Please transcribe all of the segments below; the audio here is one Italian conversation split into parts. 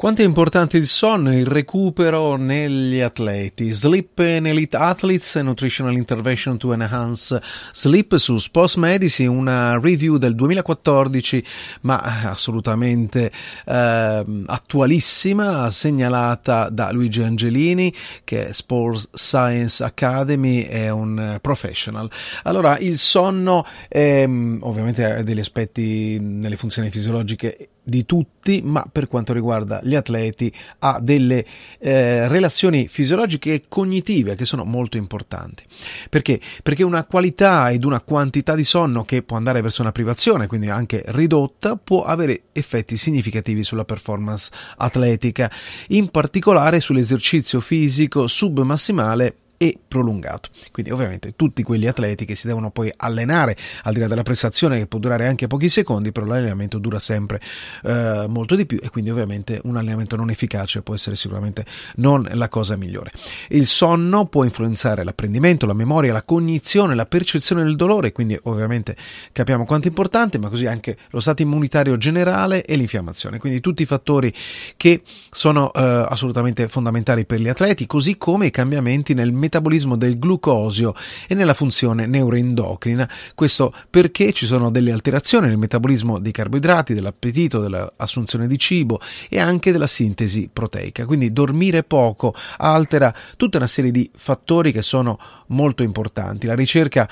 Quanto è importante il sonno e il recupero negli atleti? Sleep in Elite Athletes Nutritional Intervention to Enhance Sleep su Sports Medicine, una review del 2014 ma assolutamente eh, attualissima, segnalata da Luigi Angelini che è Sports Science Academy è un professional. Allora, il sonno è, ovviamente ha degli aspetti nelle funzioni fisiologiche di tutti, ma per quanto riguarda gli atleti ha delle eh, relazioni fisiologiche e cognitive che sono molto importanti. Perché? Perché una qualità ed una quantità di sonno che può andare verso una privazione, quindi anche ridotta, può avere effetti significativi sulla performance atletica, in particolare sull'esercizio fisico submassimale e prolungato. Quindi ovviamente tutti quegli atleti che si devono poi allenare al di là della prestazione che può durare anche pochi secondi, però l'allenamento dura sempre eh, molto di più e quindi ovviamente un allenamento non efficace può essere sicuramente non la cosa migliore. Il sonno può influenzare l'apprendimento, la memoria, la cognizione, la percezione del dolore, quindi ovviamente capiamo quanto è importante, ma così anche lo stato immunitario generale e l'infiammazione. Quindi tutti i fattori che sono eh, assolutamente fondamentali per gli atleti, così come i cambiamenti nel metabolismo metabolismo del glucosio e nella funzione neuroendocrina. Questo perché ci sono delle alterazioni nel metabolismo dei carboidrati, dell'appetito, dell'assunzione di cibo e anche della sintesi proteica. Quindi dormire poco altera tutta una serie di fattori che sono molto importanti. La ricerca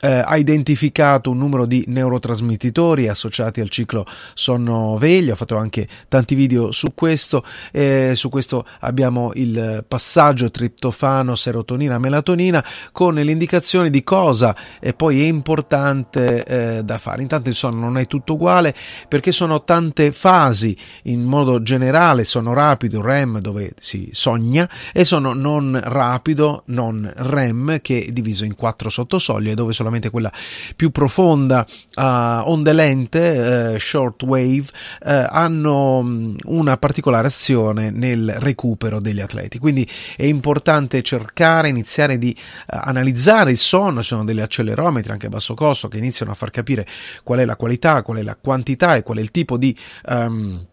eh, ha identificato un numero di neurotrasmettitori associati al ciclo sonno-veglio, ha fatto anche tanti video su questo, eh, su questo abbiamo il passaggio triptofano, serotonina, melatonina con le indicazioni di cosa e poi è importante eh, da fare. Intanto il sonno non è tutto uguale perché sono tante fasi in modo generale, sono rapido, REM dove si sogna e sono non rapido, non REM che è diviso in quattro sottosoglie dove sono solamente quella più profonda, uh, onde lente, uh, short wave, uh, hanno um, una particolare azione nel recupero degli atleti. Quindi è importante cercare, iniziare di analizzare il sonno, ci sono degli accelerometri anche a basso costo che iniziano a far capire qual è la qualità, qual è la quantità e qual è il tipo di... Um,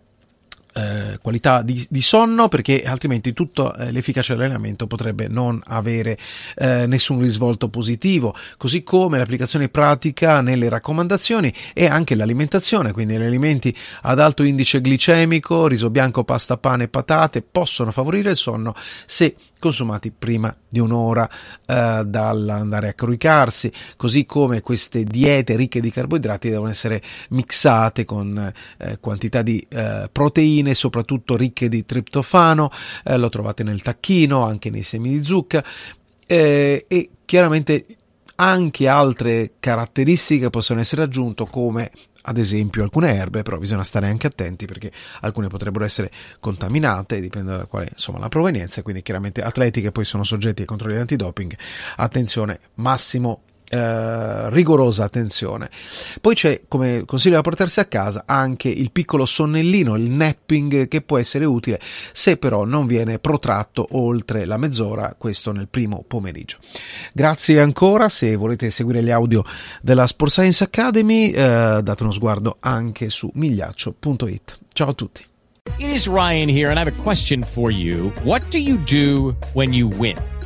eh, qualità di, di, sonno perché altrimenti tutta eh, l'efficacia dell'allenamento potrebbe non avere eh, nessun risvolto positivo. Così come l'applicazione pratica nelle raccomandazioni e anche l'alimentazione quindi gli alimenti ad alto indice glicemico riso bianco pasta pane e patate possono favorire il sonno se consumati prima di un'ora eh, dall'andare a coricarsi, così come queste diete ricche di carboidrati devono essere mixate con eh, quantità di eh, proteine, soprattutto ricche di triptofano, eh, lo trovate nel tacchino, anche nei semi di zucca eh, e chiaramente anche altre caratteristiche possono essere aggiunte come ad esempio alcune erbe, però bisogna stare anche attenti perché alcune potrebbero essere contaminate, dipende da quale insomma la provenienza, quindi chiaramente atleti che poi sono soggetti ai controlli antidoping, attenzione massimo eh, rigorosa attenzione. Poi c'è, come consiglio da portarsi a casa, anche il piccolo sonnellino, il napping, che può essere utile se però non viene protratto oltre la mezz'ora, questo nel primo pomeriggio. Grazie ancora, se volete seguire gli audio della Sport Science Academy, eh, date uno sguardo anche su migliaccio.it. Ciao a tutti. It is Ryan here and I have a question for you. What do you do when you win?